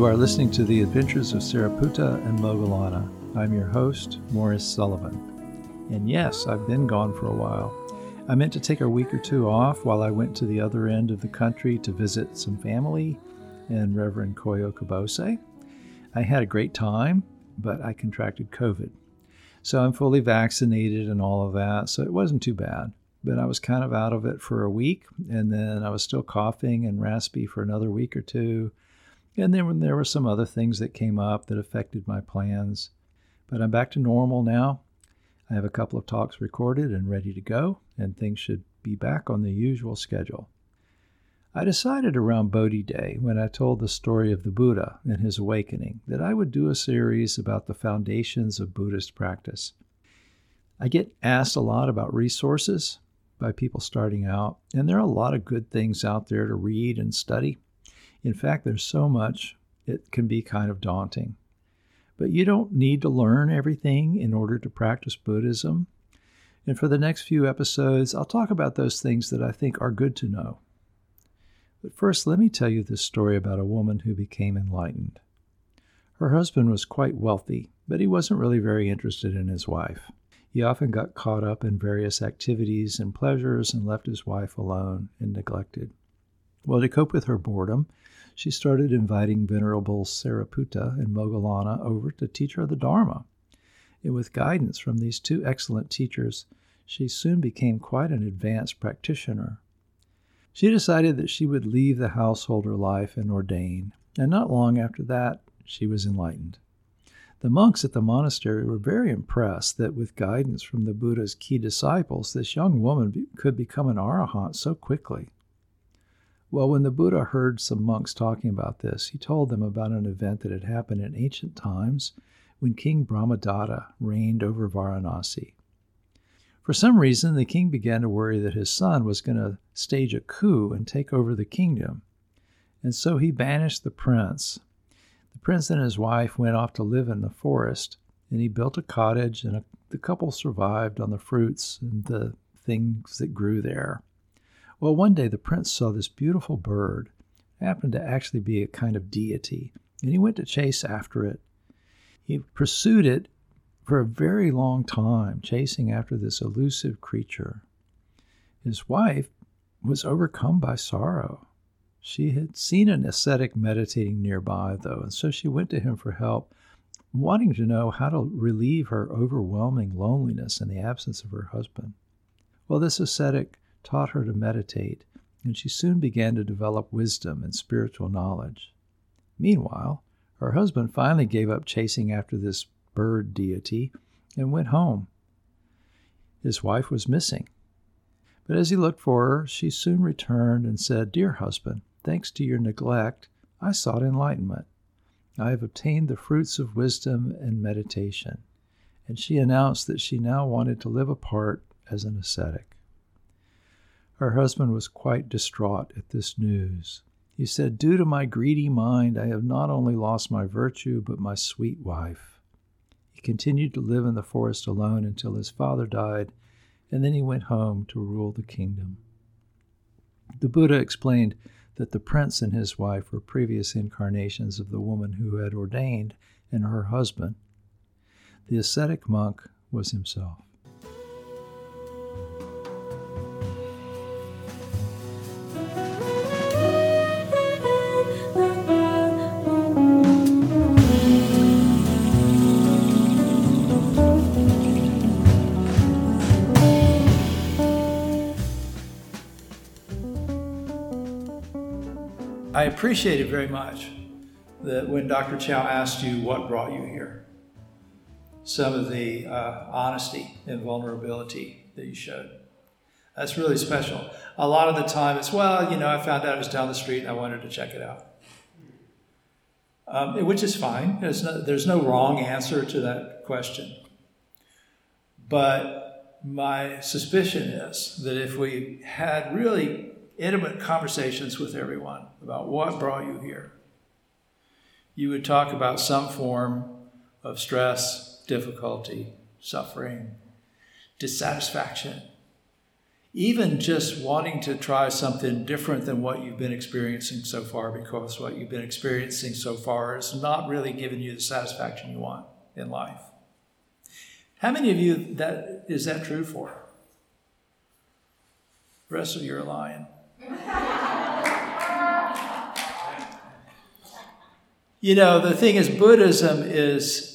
You are listening to The Adventures of Sariputta and Moggallana. I'm your host, Morris Sullivan. And yes, I've been gone for a while. I meant to take a week or two off while I went to the other end of the country to visit some family and Reverend Koyo Kubose. I had a great time, but I contracted COVID. So I'm fully vaccinated and all of that, so it wasn't too bad. But I was kind of out of it for a week, and then I was still coughing and raspy for another week or two. And then there were some other things that came up that affected my plans. But I'm back to normal now. I have a couple of talks recorded and ready to go, and things should be back on the usual schedule. I decided around Bodhi Day, when I told the story of the Buddha and his awakening, that I would do a series about the foundations of Buddhist practice. I get asked a lot about resources by people starting out, and there are a lot of good things out there to read and study. In fact, there's so much, it can be kind of daunting. But you don't need to learn everything in order to practice Buddhism. And for the next few episodes, I'll talk about those things that I think are good to know. But first, let me tell you this story about a woman who became enlightened. Her husband was quite wealthy, but he wasn't really very interested in his wife. He often got caught up in various activities and pleasures and left his wife alone and neglected. Well, to cope with her boredom, she started inviting Venerable Sariputta and Moggallana over to teach her the Dharma. And with guidance from these two excellent teachers, she soon became quite an advanced practitioner. She decided that she would leave the householder life and ordain, and not long after that, she was enlightened. The monks at the monastery were very impressed that with guidance from the Buddha's key disciples, this young woman could become an arahant so quickly. Well, when the Buddha heard some monks talking about this, he told them about an event that had happened in ancient times when King Brahmadatta reigned over Varanasi. For some reason, the king began to worry that his son was going to stage a coup and take over the kingdom. And so he banished the prince. The prince and his wife went off to live in the forest, and he built a cottage, and the couple survived on the fruits and the things that grew there. Well, one day the prince saw this beautiful bird. It happened to actually be a kind of deity, and he went to chase after it. He pursued it for a very long time, chasing after this elusive creature. His wife was overcome by sorrow. She had seen an ascetic meditating nearby, though, and so she went to him for help, wanting to know how to relieve her overwhelming loneliness in the absence of her husband. Well, this ascetic taught her to meditate, and she soon began to develop wisdom and spiritual knowledge. Meanwhile, her husband finally gave up chasing after this bird deity and went home. His wife was missing. But as he looked for her, she soon returned and said, Dear husband, thanks to your neglect, I sought enlightenment. I have obtained the fruits of wisdom and meditation. And she announced that she now wanted to live apart as an ascetic. Her husband was quite distraught at this news. He said, Due to my greedy mind, I have not only lost my virtue, but my sweet wife. He continued to live in the forest alone until his father died, and then he went home to rule the kingdom. The Buddha explained that the prince and his wife were previous incarnations of the woman who had ordained and her husband. The ascetic monk was himself. Appreciate it very much that when Dr. Chow asked you what brought you here, some of the uh, honesty and vulnerability that you showed. That's really special. A lot of the time it's, well, you know, I found out it was down the street and I wanted to check it out. Um, which is fine. There's no, there's no wrong answer to that question. But my suspicion is that if we had really intimate conversations with everyone about what brought you here. You would talk about some form of stress, difficulty, suffering, dissatisfaction, even just wanting to try something different than what you've been experiencing so far, because what you've been experiencing so far is not really giving you the satisfaction you want in life. How many of you that is that true for? Rest of you are lying. You know, the thing is, Buddhism is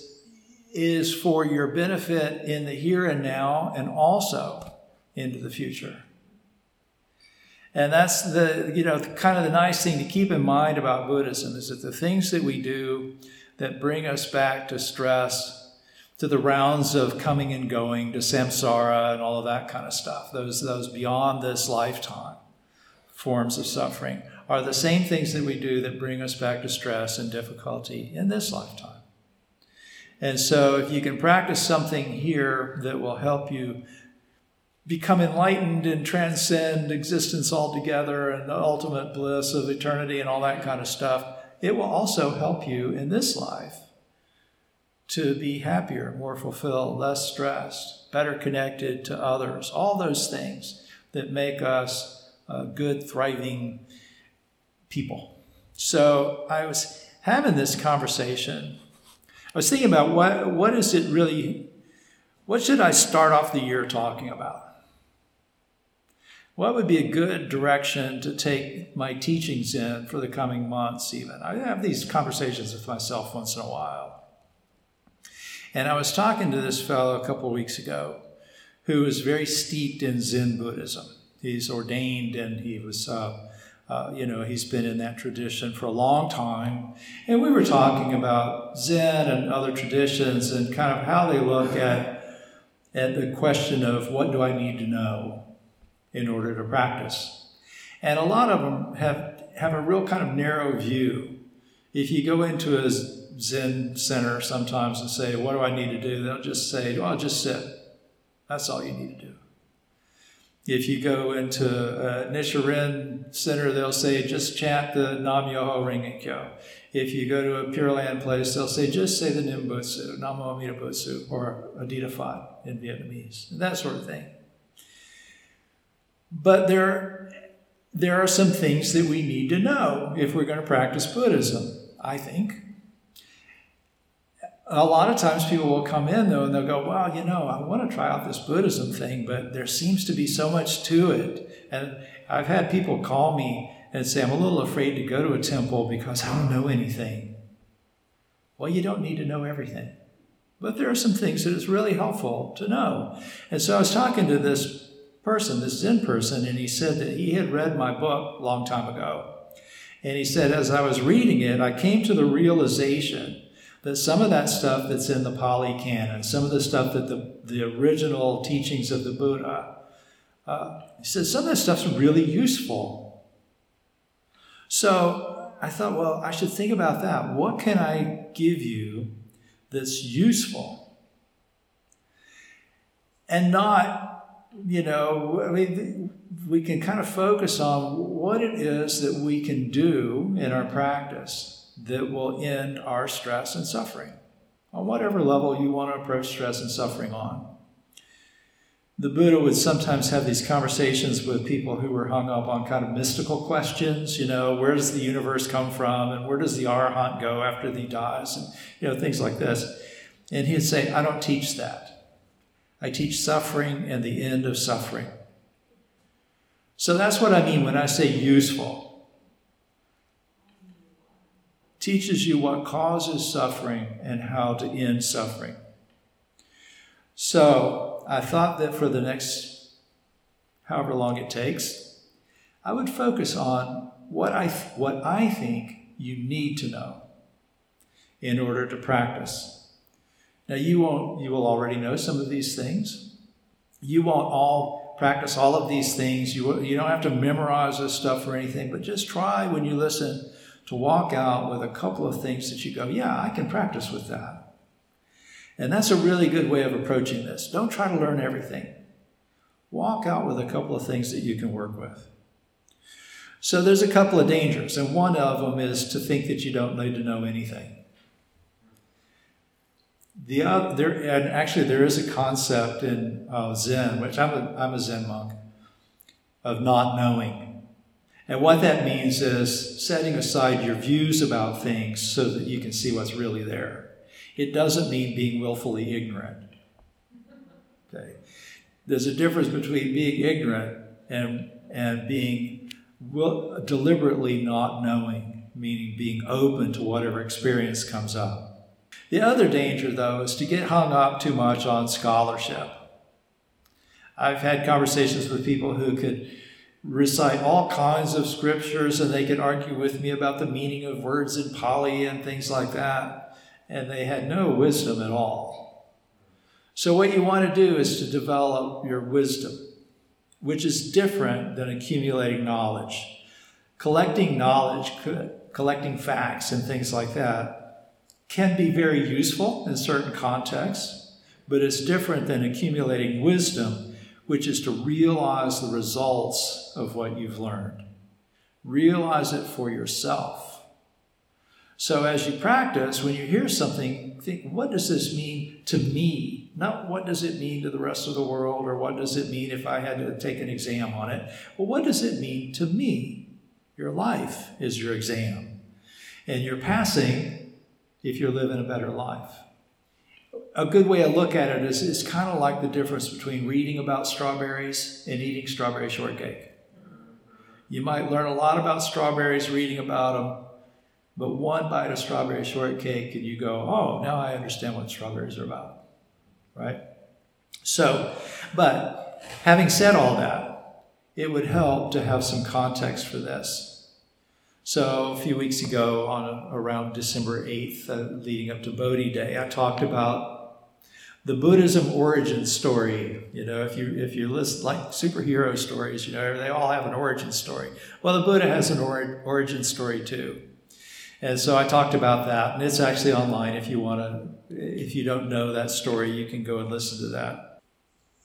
is for your benefit in the here and now, and also into the future. And that's the, you know, kind of the nice thing to keep in mind about Buddhism is that the things that we do that bring us back to stress, to the rounds of coming and going, to samsara and all of that kind of stuff, those, those beyond this lifetime forms of suffering, are the same things that we do that bring us back to stress and difficulty in this lifetime. And so, if you can practice something here that will help you become enlightened and transcend existence altogether and the ultimate bliss of eternity and all that kind of stuff, it will also help you in this life to be happier, more fulfilled, less stressed, better connected to others, all those things that make us Uh, good, thriving people. So I was having this conversation. I was thinking about what, what is it really, what should I start off the year talking about? what would be a good direction to take my teachings in for the coming months, even? I have these conversations with myself once in a while. And I was talking to this fellow a couple of weeks ago who is very steeped in Zen Buddhism. He's ordained and he was, uh, uh, you know, he's been in that tradition for a long time. And we were talking about Zen and other traditions and kind of how they look at, at the question of what do I need to know? in order to practice. And a lot of them have, have a real kind of narrow view. If you go into a Zen center sometimes and say, What do I need to do? They'll just say, Well, just sit. That's all you need to do. If you go into uh, a Nichiren center, they'll say, Just chant the Nam Myoho Renge Kyo. If you go to a Pure Land place, they'll say, Just say the Nembutsu, Namo Amida Butsu, or Adida Phat in Vietnamese, and that sort of thing. But there, there are some things that we need to know if we're going to practice Buddhism, I think. A lot of times people will come in though and they'll go, Well, you know, I want to try out this Buddhism thing, but there seems to be so much to it. And I've had people call me and say, I'm a little afraid to go to a temple because I don't know anything. Well, you don't need to know everything. But there are some things that it's really helpful to know. And so I was talking to this person, this Zen person, and he said that he had read my book a long time ago. And he said, as I was reading it, I came to the realization that some of that stuff that's in the Pali Canon, some of the stuff that the, the original teachings of the Buddha, uh, he said, some of that stuff's really useful. So I thought, well, I should think about that. What can I give you that's useful? And not you know, I mean, we can kind of focus on what it is that we can do in our practice that will end our stress and suffering on whatever level you want to approach stress and suffering on. The Buddha would sometimes have these conversations with people who were hung up on kind of mystical questions, you know, where does the universe come from and where does the arahant go after he dies and, you know, things like this. And he'd say, I don't teach that. I teach suffering and the end of suffering. So that's what I mean when I say useful. Teaches you what causes suffering and how to end suffering. So I thought that for the next however long it takes, I would focus on what I, what I think you need to know in order to practice now, you won't, you will already know some of these things. You won't all practice all of these things. You, you don't have to memorize this stuff or anything, but just try when you listen to walk out with a couple of things that you go, yeah, I can practice with that. And that's a really good way of approaching this. Don't try to learn everything. Walk out with a couple of things that you can work with. So there's a couple of dangers, and one of them is to think that you don't need to know anything. The other, there, and actually, there is a concept in uh, Zen, which I'm a, I'm a Zen monk, of not knowing. And what that means is setting aside your views about things so that you can see what's really there. It doesn't mean being willfully ignorant. Okay. There's a difference between being ignorant and, and being will, deliberately not knowing, meaning being open to whatever experience comes up. The other danger, though, is to get hung up too much on scholarship. I've had conversations with people who could recite all kinds of scriptures and they could argue with me about the meaning of words in Pali and things like that. And they had no wisdom at all. So, what you want to do is to develop your wisdom, which is different than accumulating knowledge. Collecting knowledge, collecting facts, and things like that can be very useful in certain contexts, but it's different than accumulating wisdom which is to realize the results of what you've learned. Realize it for yourself. So, as you practice, when you hear something, think, what does this mean to me? Not what does it mean to the rest of the world, or what does it mean if I had to take an exam on it? Well, what does it mean to me? Your life is your exam. And you're passing if you're living a better life a good way to look at it is it's kind of like the difference between reading about strawberries and eating strawberry shortcake. You might learn a lot about strawberries reading about them, but one bite of strawberry shortcake and you go, oh, now I understand what strawberries are about, right? So, but having said all that, it would help to have some context for this. So a few weeks ago, on around December 8th, uh, leading up to Bodhi Day, I talked about the Buddhism origin story. You know, if you if you list like superhero stories, you know, they all have an origin story. Well, the Buddha has an or, origin story too. And so I talked about that, and it's actually online. If you want to, if you don't know that story, you can go and listen to that.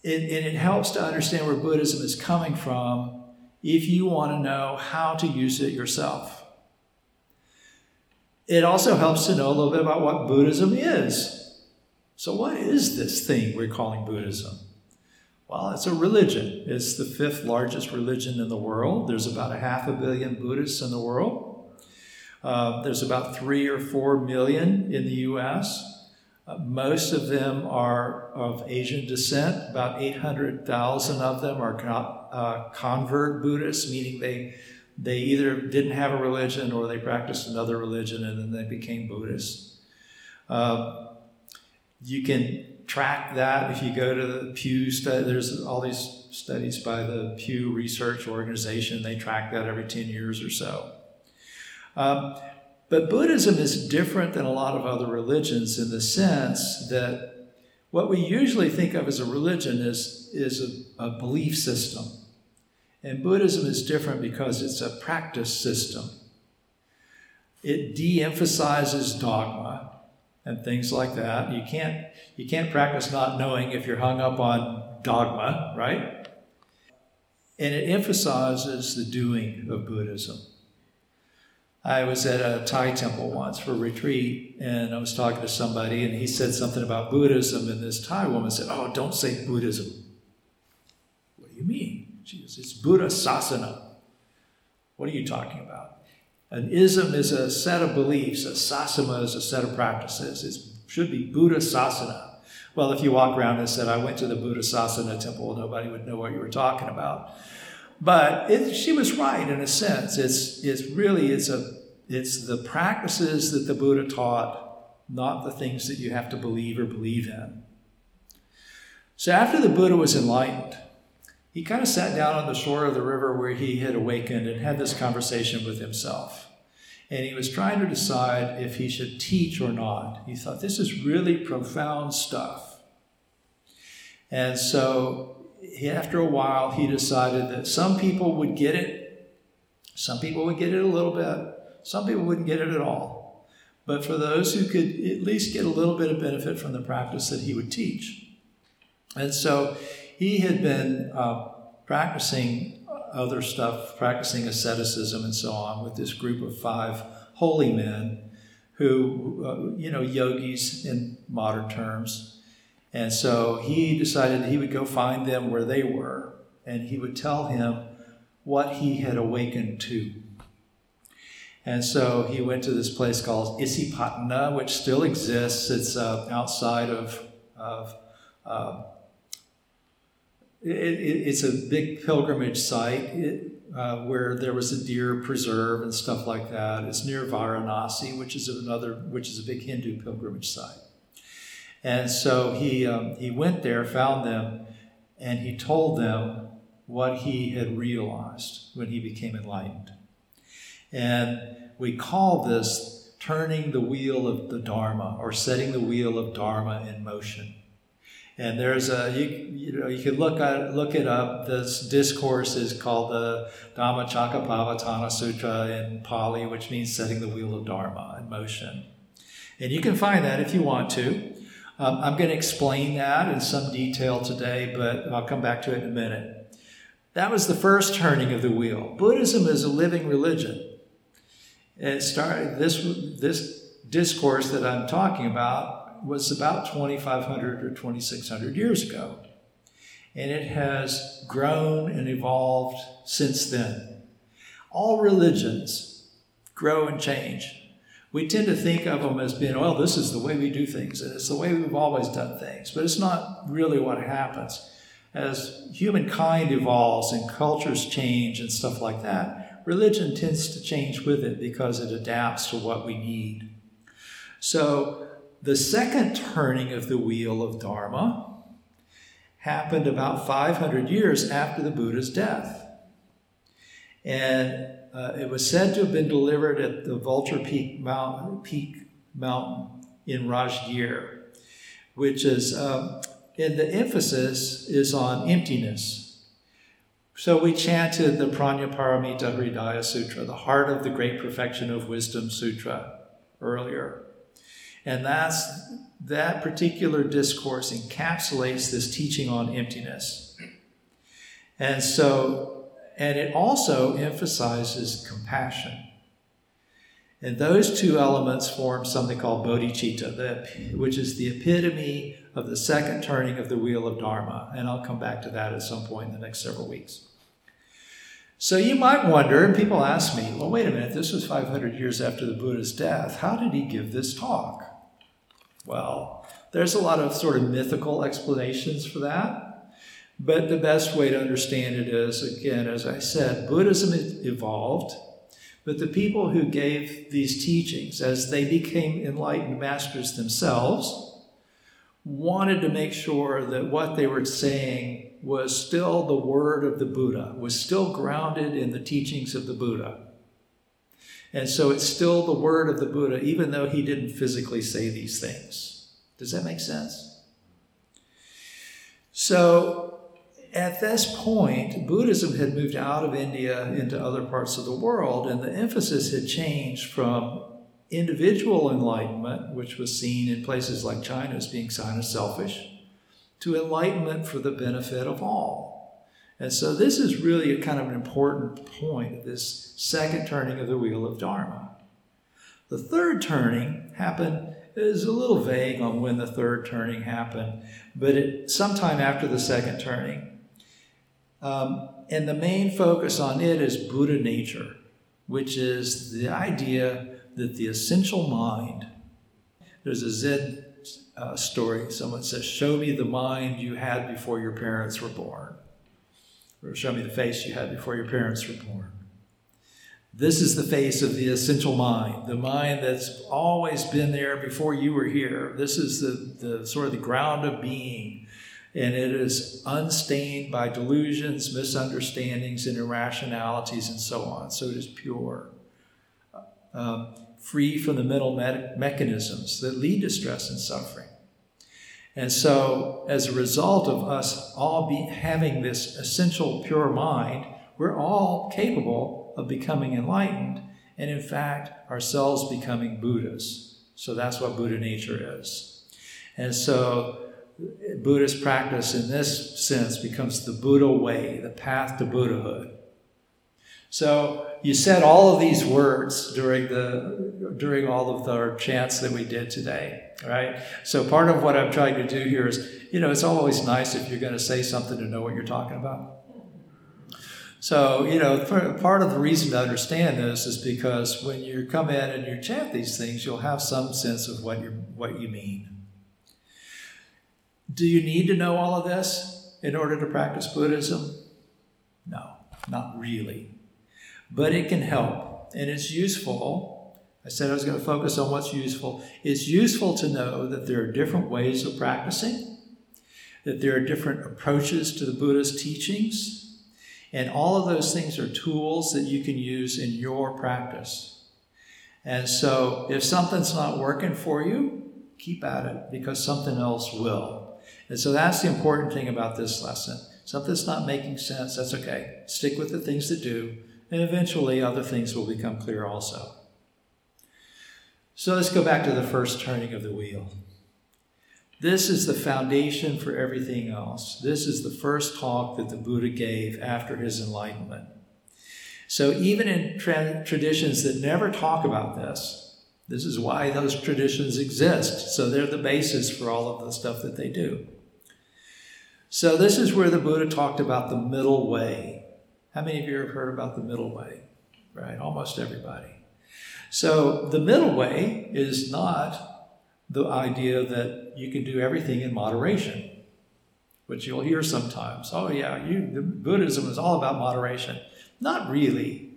It, and it helps to understand where Buddhism is coming from if you want to know how to use it yourself. It also helps to know a little bit about what Buddhism is so, what is this thing we're calling Buddhism? Well, it's a religion. It's the fifth largest religion in the world. There's about a half a billion Buddhists in the world. Uh, there's about three or four million in the US. Uh, most of them are of Asian descent. About 800,000 of them are uh, convert Buddhists, meaning they, they either didn't have a religion or they practiced another religion and then they became Buddhists. Uh, you can track that if you go to the Pew study. There's all these studies by the Pew Research Organization. They track that every 10 years or so. Um, but Buddhism is different than a lot of other religions in the sense that what we usually think of as a religion is, is a, a belief system. And Buddhism is different because it's a practice system. It de emphasizes dogma and things like that. You can't you can't practice not knowing if you're hung up on dogma, right? And it emphasizes the doing of Buddhism. I was at a Thai temple once for a retreat, and I was talking to somebody, and he said something about Buddhism, and this Thai woman said, "Oh, don't say Buddhism." What do you mean? She says, "It's Buddha Sasana." What are you talking about? An ism is a set of beliefs, a sasana is a set of practices. It should be Buddha Sasana. Well, if you walk around and said, I went to the Buddha Sasana temple, nobody would know what you were talking about. But it, she was right in a sense. It's, it's really, it's, a, it's the practices that the Buddha taught, not the things that you have to believe or believe in. So after the Buddha was enlightened, he kind of sat down on the shore of the river where he had awakened and had this conversation with himself. And he was trying to decide if he should teach or not. He thought, this is really profound stuff. And so, after a while, he decided that some people would get it, some people would get it a little bit, some people wouldn't get it at all. But for those who could at least get a little bit of benefit from the practice that he would teach. And so he had been uh, practicing other stuff, practicing asceticism and so on with this group of five holy men who, uh, you know, yogis in modern terms. And so he decided he would go find them where they were and he would tell him what he had awakened to. And so he went to this place called Isipatana, which still exists. It's uh, outside of, of uh, it, it, it's a big pilgrimage site it, uh, where there was a deer preserve and stuff like that. It's near Varanasi, which is another, which is a big Hindu pilgrimage site. And so he um, he went there, found them, and he told them what he had realized when he became enlightened. And we call this turning the wheel of the Dharma or setting the wheel of Dharma in motion. And there's a you, you know you can look at look it up. This discourse is called the Dhammacakkappavattana Sutra in Pali, which means setting the wheel of Dharma in motion. And you can find that if you want to. Um, I'm going to explain that in some detail today, but I'll come back to it in a minute. That was the first turning of the wheel. Buddhism is a living religion. It started this this discourse that I'm talking about was about 2,500 or 2,600 years ago, and it has grown and evolved since then. All religions grow and change. We tend to think of them as being, well, this is the way we do things, and it's the way we've always done things, but it's not really what happens. As humankind evolves and cultures change and stuff like that, religion tends to change with it because it adapts to what we need. So, the second turning of the wheel of Dharma happened about 500 years after the Buddha's death. And uh, it was said to have been delivered at the Vulture Peak Mountain, Peak Mountain in Rajgir, which is, um, and the emphasis is on emptiness so we chanted the Prajnaparamita Hridaya Sutra, the heart of the great perfection of wisdom sutra, earlier. And that's that particular discourse encapsulates this teaching on emptiness. And so, and it also emphasizes compassion. And those two elements form something called bodhicitta, which is the epitome of the second turning of the wheel of Dharma. And I'll come back to that at some point in the next several weeks. So you might wonder, and people ask me, well, wait a minute, this was 500 years after the Buddha's death. How did he give this talk? Well, there's a lot of sort of mythical explanations for that. But the best way to understand it is, again, as I said, Buddhism evolved, but the people who gave these teachings, as they became enlightened masters themselves, wanted to make sure that what they were saying was still the word of the Buddha, was still grounded in the teachings of the Buddha. And so it's still the word of the Buddha, even though he didn't physically say these things. Does that make sense? So at this point, Buddhism had moved out of India into other parts of the world, and the emphasis had changed from individual enlightenment, which was seen in places like China as being sign of selfish, to enlightenment for the benefit of all. And so this is really a kind of an important point this second turning of the wheel of Dharma. The third turning happened is a little vague on when the third turning happened, but it sometime after the second turning. Um, and the main focus on it is Buddha nature, which is the idea that the essential mind, there's a Zen uh, story. Someone says, Show me the mind you had before your parents were born, or show me the face you had before your parents were born. This is the face of the essential mind, the mind that's always been there before you were here. This is the, the sort of the ground of being, and it is unstained by delusions, misunderstandings, and irrationalities, and so on. So it is pure. Um, free from the mental me- mechanisms that lead to stress and suffering. And so, as a result of us all be, having this essential pure mind, we're all capable of becoming enlightened, and in fact, ourselves becoming Buddhas. So, that's what Buddha nature is. And so, Buddhist practice in this sense becomes the Buddha way, the path to Buddhahood. So, you said all of these words during the during all of the chants that we did today right so part of what i'm trying to do here is you know it's always nice if you're going to say something to know what you're talking about So, you know, part of the reason to understand this is because when you come in and you chant these things, you'll have some sense of what, you what you mean. Do you need to know all of this in order to practice Buddhism? No, not really. But it can help, and it's useful. I said I was going to focus on what's useful. It's useful to know that there are different ways of practicing, that there are different approaches to the Buddha's teachings and all of those things are tools that you can use in your practice. And so if something's not working for you, keep at it because something else will. And so that's the important thing about this lesson. Something's not making sense, that's okay. Stick with the things that do, and eventually other things will become clear also. So let's go back to the first turning of the wheel. This is the foundation for everything else. This is the first talk that the Buddha gave after his enlightenment. So, even in tra- traditions that never talk about this, this is why those traditions exist. So, they're the basis for all of the stuff that they do. So, this is where the Buddha talked about the middle way. How many of you have heard about the middle way? Right? Almost everybody. So, the middle way is not the idea that you can do everything in moderation, which you'll hear sometimes. Oh, yeah, you, Buddhism is all about moderation. Not really.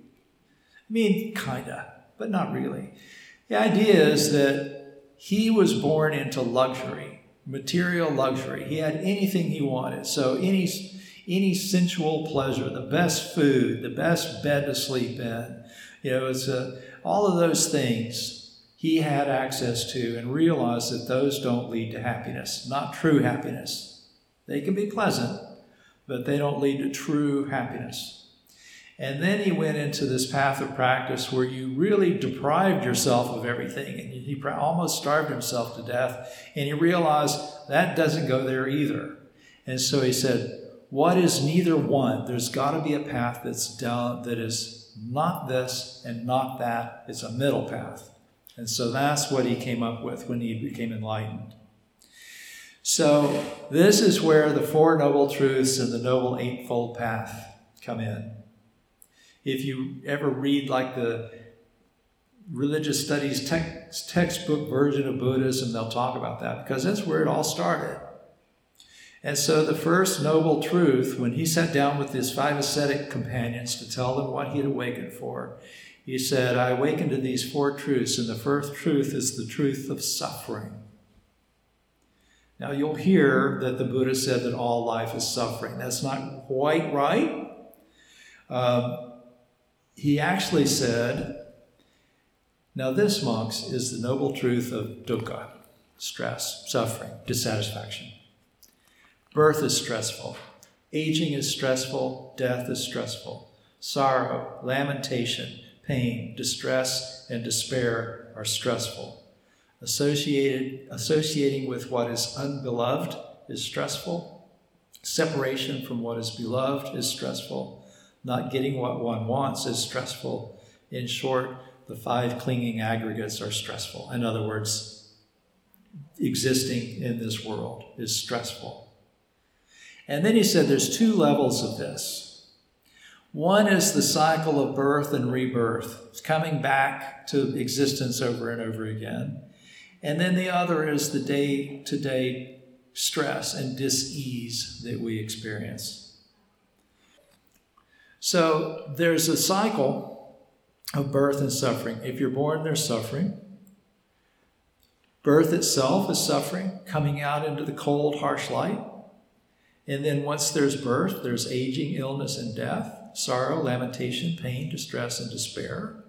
I mean, kinda, but not really. The idea is that he was born into luxury, material luxury. He had anything he wanted. So any any sensual pleasure, the best food, the best bed to sleep in, you know, it's a, all of those things he had access to and realized that those don't lead to happiness, not true happiness. They can be pleasant, but they don't lead to true happiness. And then he went into this path of practice where you really deprived yourself of everything and he almost starved himself to death. And he realized that doesn't go there either. And so he said, What is neither one? There's got to be a path that's down that is not this and not that. It's a middle path. And so that's what he came up with when he became enlightened. So, this is where the Four Noble Truths and the Noble Eightfold Path come in. If you ever read like the religious studies text, textbook version of Buddhism, they'll talk about that because that's where it all started. And so, the first noble truth, when he sat down with his five ascetic companions to tell them what he had awakened for, he said, I awakened to these four truths, and the first truth is the truth of suffering. Now, you'll hear that the Buddha said that all life is suffering. That's not quite right. Um, he actually said, Now, this, monks, is the noble truth of dukkha stress, suffering, dissatisfaction. Birth is stressful, aging is stressful, death is stressful, sorrow, lamentation, pain, distress, and despair are stressful. Associated, associating with what is unbeloved is stressful. Separation from what is beloved is stressful. Not getting what one wants is stressful. In short, the five clinging aggregates are stressful. In other words, existing in this world is stressful. And then he said there's two levels of this. One is the cycle of birth and rebirth, it's coming back to existence over and over again. And then the other is the day to day stress and dis-ease that we experience. So there's a cycle of birth and suffering. If you're born, there's suffering. Birth itself is suffering, coming out into the cold, harsh light. And then once there's birth, there's aging, illness, and death sorrow, lamentation, pain, distress, and despair.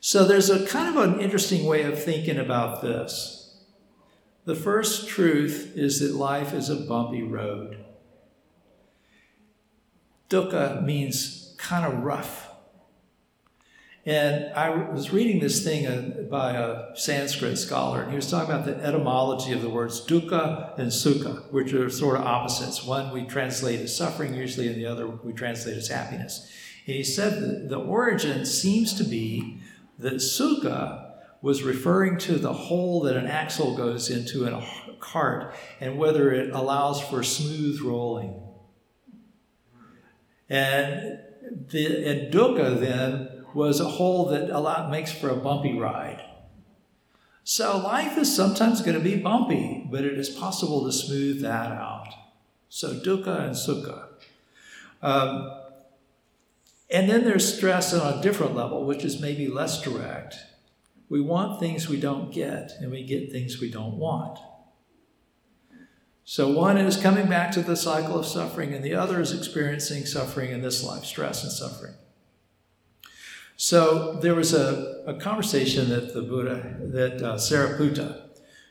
So there's a kind of an interesting way of thinking about this. The first truth is that life is a bumpy road. Dukkha means kind of rough. And I was reading this thing uh, by a Sanskrit scholar, and he was talking about the etymology of the words dukkha and sukha, which are sort of opposites. One we translate as suffering usually, and the other we translate as happiness. And he said that the origin seems to be that sukha was referring to the hole that an axle goes into in a cart and whether it allows for smooth rolling. And the and dukkha then was a hole that a lot makes for a bumpy ride. So life is sometimes going to be bumpy, but it is possible to smooth that out. So dukkha and sukha. Um, and then there's stress on a different level, which is maybe less direct. We want things we don't get, and we get things we don't want. So one is coming back to the cycle of suffering, and the other is experiencing suffering in this life, stress and suffering. So there was a, a conversation that the Buddha, that uh, Sariputta,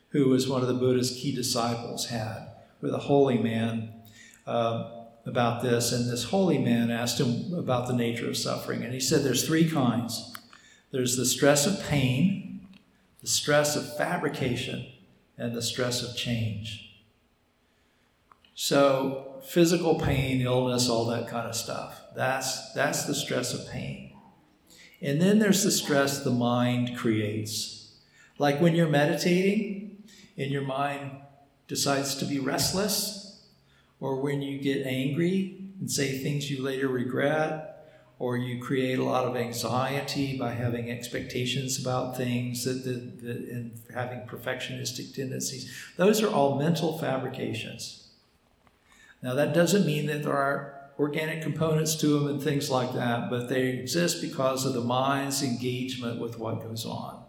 who was one of the Buddha's key disciples, had with a holy man uh, about this. And this holy man asked him about the nature of suffering. And he said there's three kinds there's the stress of pain, the stress of fabrication, and the stress of change. So, physical pain, illness, all that kind of stuff. That's, that's the stress of pain. And then there's the stress the mind creates. Like when you're meditating and your mind decides to be restless, or when you get angry and say things you later regret, or you create a lot of anxiety by having expectations about things that, that, that, and having perfectionistic tendencies. Those are all mental fabrications. Now, that doesn't mean that there are organic components to them and things like that, but they exist because of the mind's engagement with what goes on.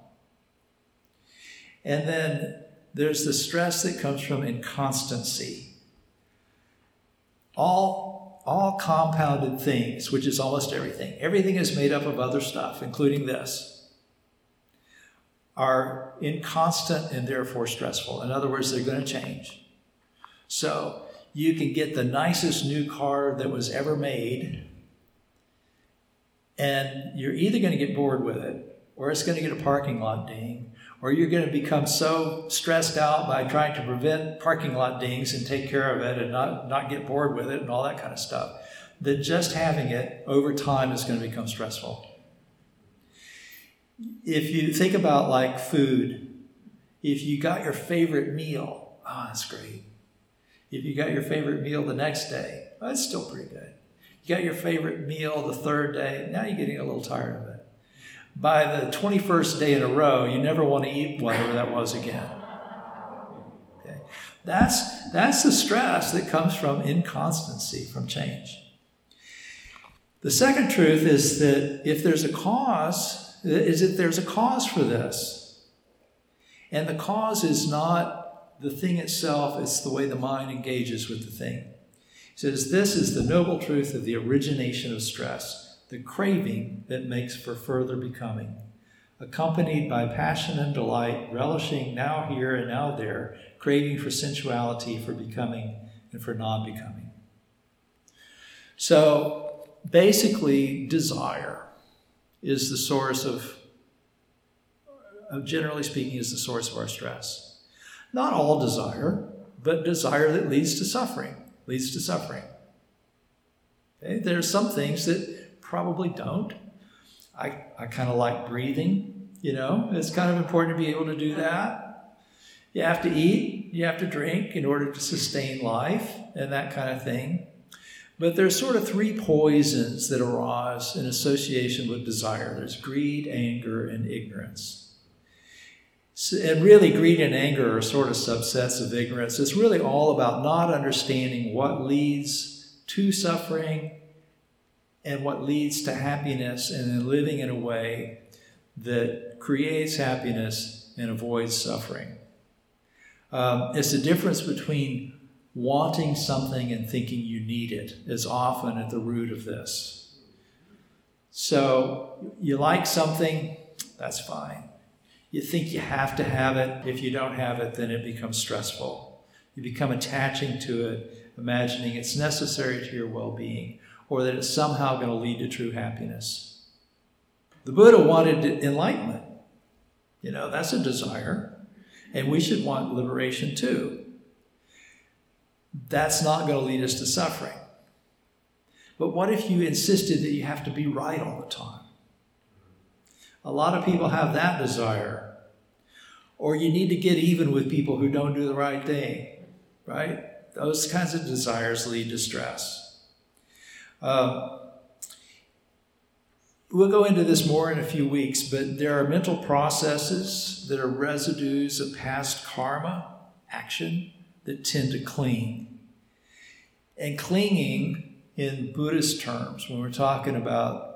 And then there's the stress that comes from inconstancy. All, all compounded things, which is almost everything, everything is made up of other stuff, including this, are inconstant and therefore stressful. In other words, they're going to change. So you can get the nicest new car that was ever made, and you're either going to get bored with it, or it's going to get a parking lot ding, or you're going to become so stressed out by trying to prevent parking lot dings and take care of it and not, not get bored with it and all that kind of stuff that just having it over time is going to become stressful. If you think about like food, if you got your favorite meal, ah, oh, that's great. If you got your favorite meal the next day, well, that's still pretty good. You got your favorite meal the third day, now you're getting a little tired of it. By the 21st day in a row, you never want to eat whatever that was again. Okay. That's, that's the stress that comes from inconstancy, from change. The second truth is that if there's a cause, is that there's a cause for this. And the cause is not the thing itself, it's the way the mind engages with the thing. He says, This is the noble truth of the origination of stress, the craving that makes for further becoming, accompanied by passion and delight, relishing now here and now there, craving for sensuality, for becoming, and for non becoming. So basically, desire is the source of, uh, generally speaking, is the source of our stress. Not all desire, but desire that leads to suffering, leads to suffering. Okay? There are some things that probably don't. I, I kind of like breathing, you know, it's kind of important to be able to do that. You have to eat, you have to drink in order to sustain life and that kind of thing. But there's sort of three poisons that arise in association with desire there's greed, anger, and ignorance. And really, greed and anger are sort of subsets of ignorance. It's really all about not understanding what leads to suffering and what leads to happiness, and then living in a way that creates happiness and avoids suffering. Um, it's the difference between wanting something and thinking you need it, is often at the root of this. So, you like something, that's fine. You think you have to have it. If you don't have it, then it becomes stressful. You become attaching to it, imagining it's necessary to your well being, or that it's somehow going to lead to true happiness. The Buddha wanted enlightenment. You know, that's a desire. And we should want liberation too. That's not going to lead us to suffering. But what if you insisted that you have to be right all the time? A lot of people have that desire. Or you need to get even with people who don't do the right thing, right? Those kinds of desires lead to stress. Um, we'll go into this more in a few weeks, but there are mental processes that are residues of past karma, action, that tend to cling. And clinging, in Buddhist terms, when we're talking about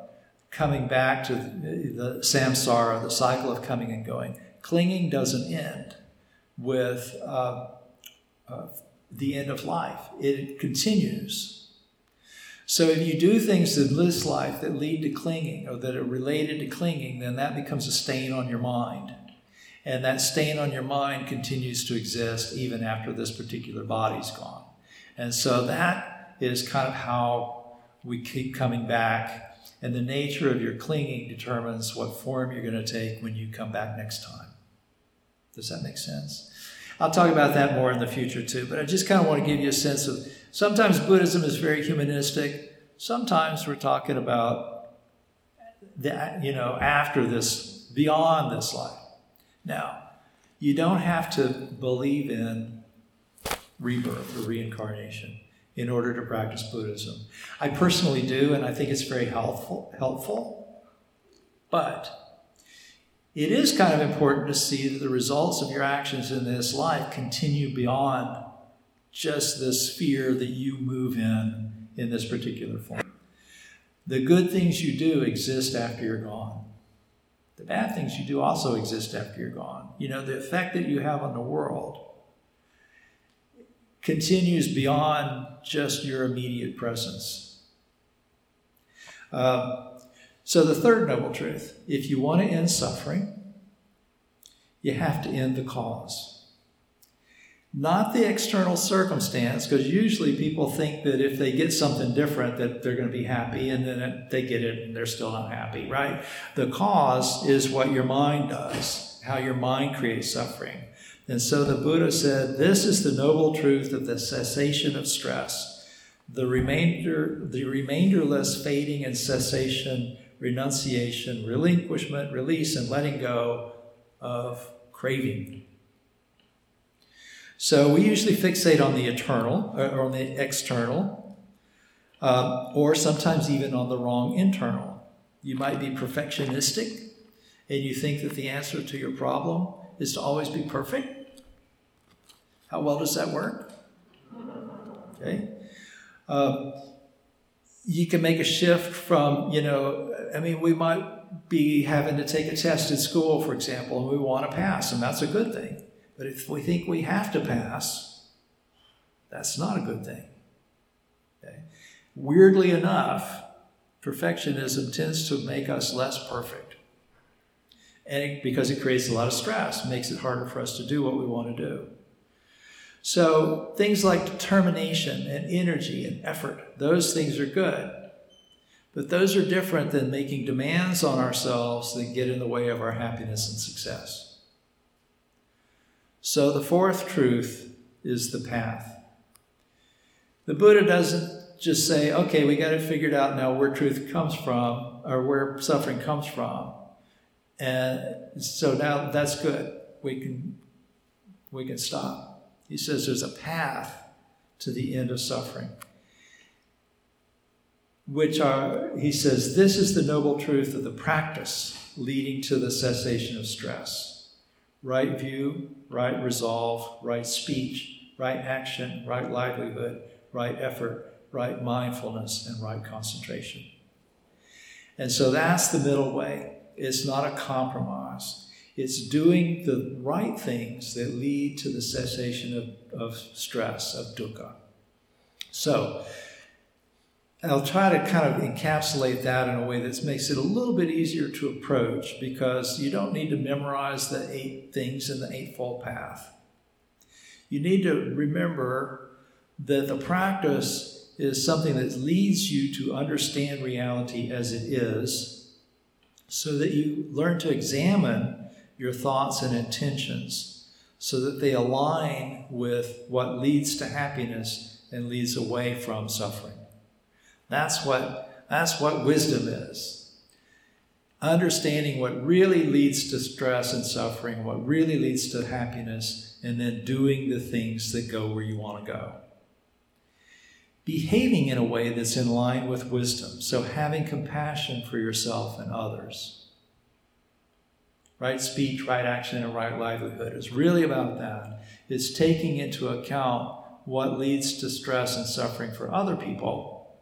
coming back to the, the samsara, the cycle of coming and going, clinging doesn't end with uh, uh, the end of life, it continues. So if you do things in this life that lead to clinging or that are related to clinging, then that becomes a stain on your mind. And that stain on your mind continues to exist even after this particular body's gone. And so that is kind of how we keep coming back. And the nature of your clinging determines what form you're going to take when you come back next time. Does that make sense? I'll talk about that more in the future too, but I just kind of want to give you a sense of sometimes Buddhism is very humanistic. Sometimes we're talking about that, you know, after this, beyond this life. Now, you don't have to believe in rebirth or reincarnation in order to practice Buddhism. I personally do, and I think it's very helpful. helpful. But it is kind of important to see that the results of your actions in this life continue beyond just the sphere that you move in in this particular form. The good things you do exist after you're gone. The bad things you do also exist after you're gone. You know, the effect that you have on the world continues beyond just your immediate presence. Um, so, the third noble truth if you want to end suffering, you have to end the cause not the external circumstance, because usually people think that if they get something different, that they're going to be happy, and then they get it and they're still not happy, right? The cause is what your mind does, how your mind creates suffering. And so the Buddha said, This is the noble truth of the cessation of stress, the remainder, the remainderless fading and cessation, renunciation, relinquishment, release, and letting go of craving. So we usually fixate on the eternal or on the external, um, or sometimes even on the wrong internal. You might be perfectionistic and you think that the answer to your problem is to always be perfect. How well does that work? Okay. Um, you can make a shift from, you know, I mean, we might be having to take a test at school, for example, and we want to pass, and that's a good thing. But if we think we have to pass, that's not a good thing. Okay? Weirdly enough, perfectionism tends to make us less perfect. And it, because it creates a lot of stress, makes it harder for us to do what we want to do. So things like determination and energy and effort, those things are good. But those are different than making demands on ourselves that get in the way of our happiness and success. So the fourth truth is the path. The Buddha doesn't just say, okay, we got it figured out now where truth comes from or where suffering comes from. And so now that's good. We can we can stop. He says there's a path to the end of suffering. Which are, he says, this is the noble truth of the practice leading to the cessation of stress right view, right resolve, right speech, right action, right livelihood, right effort, right mindfulness, and right concentration. And so that's the middle way. It's not a compromise. It's doing the right things that lead to the cessation of, of stress, of dukkha. So, I'll try to kind of encapsulate that in a way that makes it a little bit easier to approach because you don't need to memorize the eight things in the Eightfold Path. You need to remember that the practice is something that leads you to understand reality as it is so that you learn to examine your thoughts and intentions so that they align with what leads to happiness and leads away from suffering. That's what, that's what wisdom is. Understanding what really leads to stress and suffering, what really leads to happiness, and then doing the things that go where you want to go. Behaving in a way that's in line with wisdom. So, having compassion for yourself and others. Right speech, right action, and right livelihood is really about that. It's taking into account what leads to stress and suffering for other people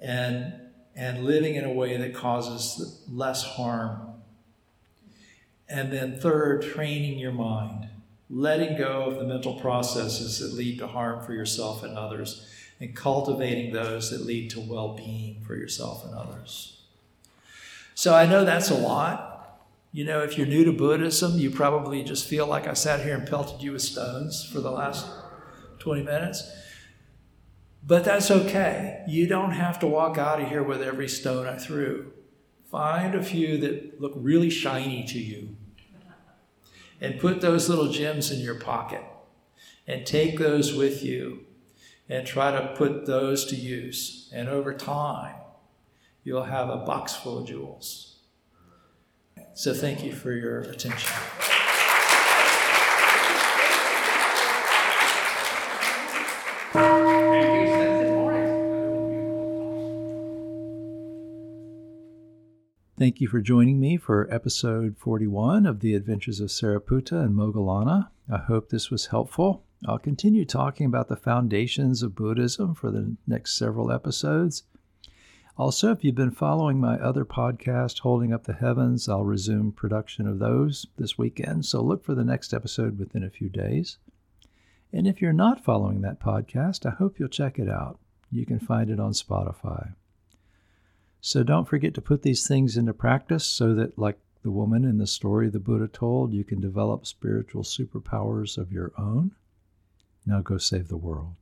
and, and living in a way that causes less harm. And then, third, training your mind, letting go of the mental processes that lead to harm for yourself and others and cultivating those that lead to well being for yourself and others. So I know that's a lot. You know, if you're new to Buddhism, you probably just feel like I sat here and pelted you with stones for the last 20 minutes. But that's okay. You don't have to walk out of here with every stone I threw. Find a few that look really shiny to you and put those little gems in your pocket and take those with you and try to put those to use. And over time, you'll have a box full of jewels. So thank you for your attention. Thank you for joining me for episode 41 of The Adventures of Sariputta and Moggallana. I hope this was helpful. I'll continue talking about the foundations of Buddhism for the next several episodes. Also, if you've been following my other podcast, Holding Up the Heavens, I'll resume production of those this weekend, so look for the next episode within a few days. And if you're not following that podcast, I hope you'll check it out. You can find it on Spotify. So don't forget to put these things into practice so that, like the woman in the story the Buddha told, you can develop spiritual superpowers of your own. Now go save the world.